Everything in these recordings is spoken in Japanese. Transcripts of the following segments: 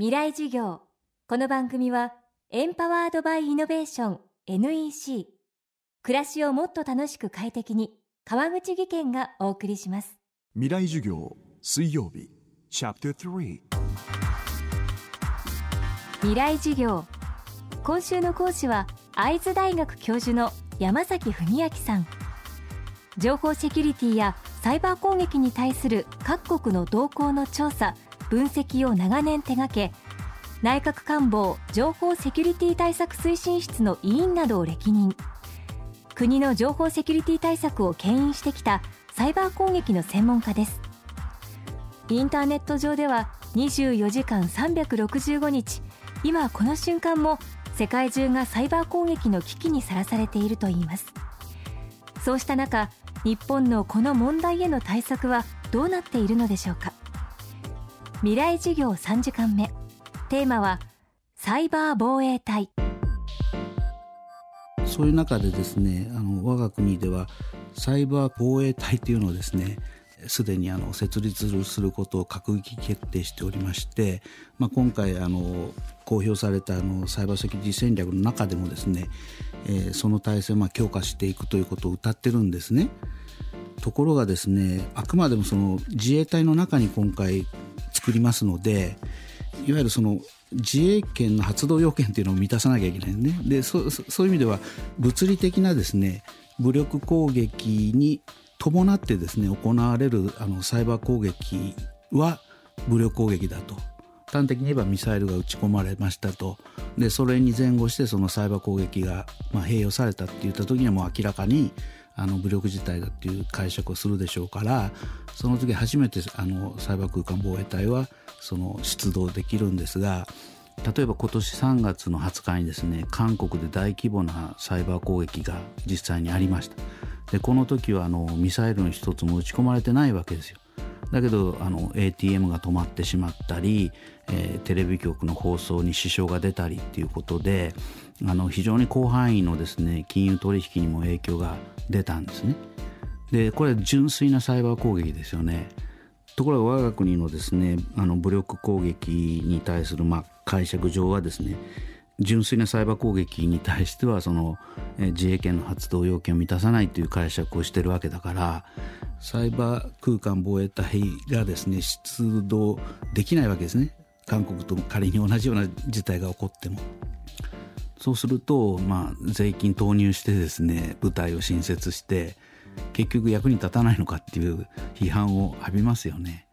未来授業。この番組はエンパワードバイイノベーション NEC 暮らしをもっと楽しく快適に川口義賢がお送りします。未来授業水曜日チャプター3未来授業。今週の講師は会津大学教授の山崎文明さん。情報セキュリティやサイバー攻撃に対する各国の動向の調査分析を長年手掛け内閣官房情報セキュリティ対策推進室の委員などを歴任。国の情報セキュリティ対策を牽引してきたサイバー攻撃の専門家です。インターネット上では24時間365日今この瞬間も世界中がサイバー攻撃の危機にさらされているといいます。そうした中日本のこの問題への対策はどうなっているのでしょうか。未来授業3時間目テーマはサイバー防衛隊そういう中でですねあの我が国ではサイバー防衛隊というのをですねすでにあの設立することを閣議決定しておりまして、まあ、今回あの公表されたあのサイバーセキュリティ戦略の中でもですね、えー、その体制をまあ強化していくということを謳ってるんですね。ところがですねあくまでもその自衛隊の中に今回作りますのでいわゆるその自衛権の発動要件というのを満たさなきゃいけないね。でそそういう意味では物理的なですね武力攻撃に伴ってですね行われるあのサイバー攻撃は武力攻撃だと。端的に言えばミサイルが撃ち込まれましたと。でそれに前後してそのサイバー攻撃が、まあ、併用されたって言った時にはもう明らかにあの武力自体だっていう解釈をするでしょうからその時初めてあのサイバー空間防衛隊はその出動できるんですが例えば今年3月の20日にですね韓国で大規模なサイバー攻撃が実際にありました。でこの時はあのミサイルの一つも撃ち込まれてないわけですよ。だけどあの ATM が止まってしまったり、えー、テレビ局の放送に支障が出たりっていうことであの非常に広範囲のですね金融取引にも影響が出たんですね。でこれ純粋なサイバー攻撃ですよね。ところが我が国のですねあの武力攻撃に対するまあ解釈上はですね純粋なサイバー攻撃に対してはその自衛権の発動要件を満たさないという解釈をしてるわけだからサイバー空間防衛隊がですね出動できないわけですね韓国と仮に同じような事態が起こってもそうすると、まあ、税金投入してですね部隊を新設して結局役に立たないのかっていう批判を浴びますよね。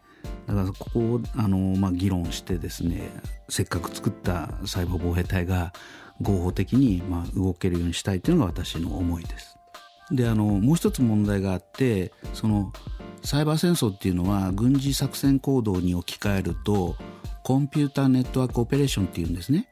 だからここをあの、まあ、議論してですねせっかく作ったサイバー防衛隊が合法的に、まあ、動けるようにしたいというのが私の思いです。であのもう一つ問題があってそのサイバー戦争っていうのは軍事作戦行動に置き換えると computer network operation っていうんですね。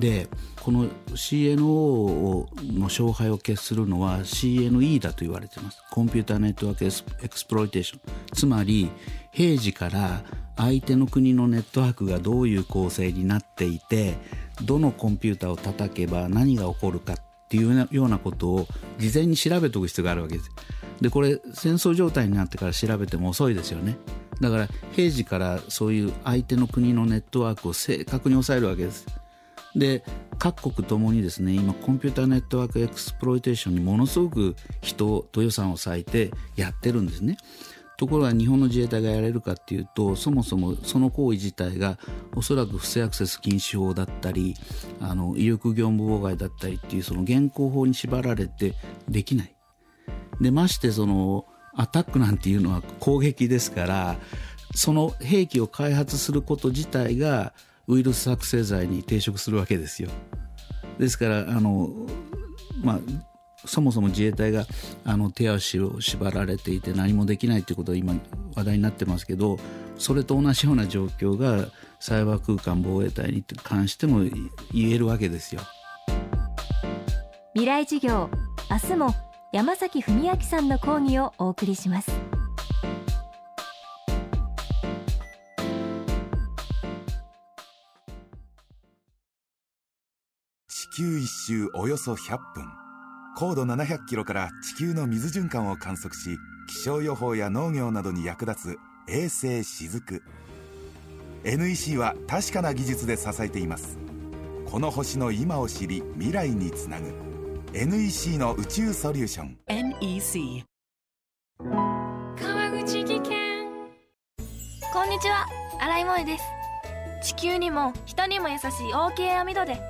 でこの CNO の勝敗を決するのは CNE だと言われています。 computer network exploitation。つまり平時から相手の国のネットワークがどういう構成になっていてどのコンピューターを叩けば何が起こるかっていうようなことを事前に調べておく必要があるわけです。でこれ戦争状態になってから調べても遅いですよね。だから平時からそういう相手の国のネットワークを正確に抑えるわけです。で各国ともにですね今 computer network exploitation にものすごく人と予算を割いてやってるんですね。ところが日本の自衛隊がやれるかっていうとそもそもその行為自体がおそらく不正アクセス禁止法だったりあの威力業務妨害だったりっていうその現行法に縛られてできない。でましてそのアタックなんていうのは攻撃ですからその兵器を開発すること自体がウイルス作成罪に抵触するわけですよ。ですからあの、まあ、そもそも自衛隊があの手足を縛られていて何もできないということは今話題になってますけどそれと同じような状況がサイバー空間防衛隊に関しても言えるわけですよ。未来授業明日も山崎文明さんの講義をお送りします。球一周およそ100分。高度700キロから地球の水循環を観測し気象予報や農業などに役立つ衛星しずく。NEC は確かな技術で支えています。この星の今を知り未来につなぐ。NEC の宇宙ソリューション。NEC 川口技研。こんにちは。新井萌です。地球にも人にも優しい OK 網戸で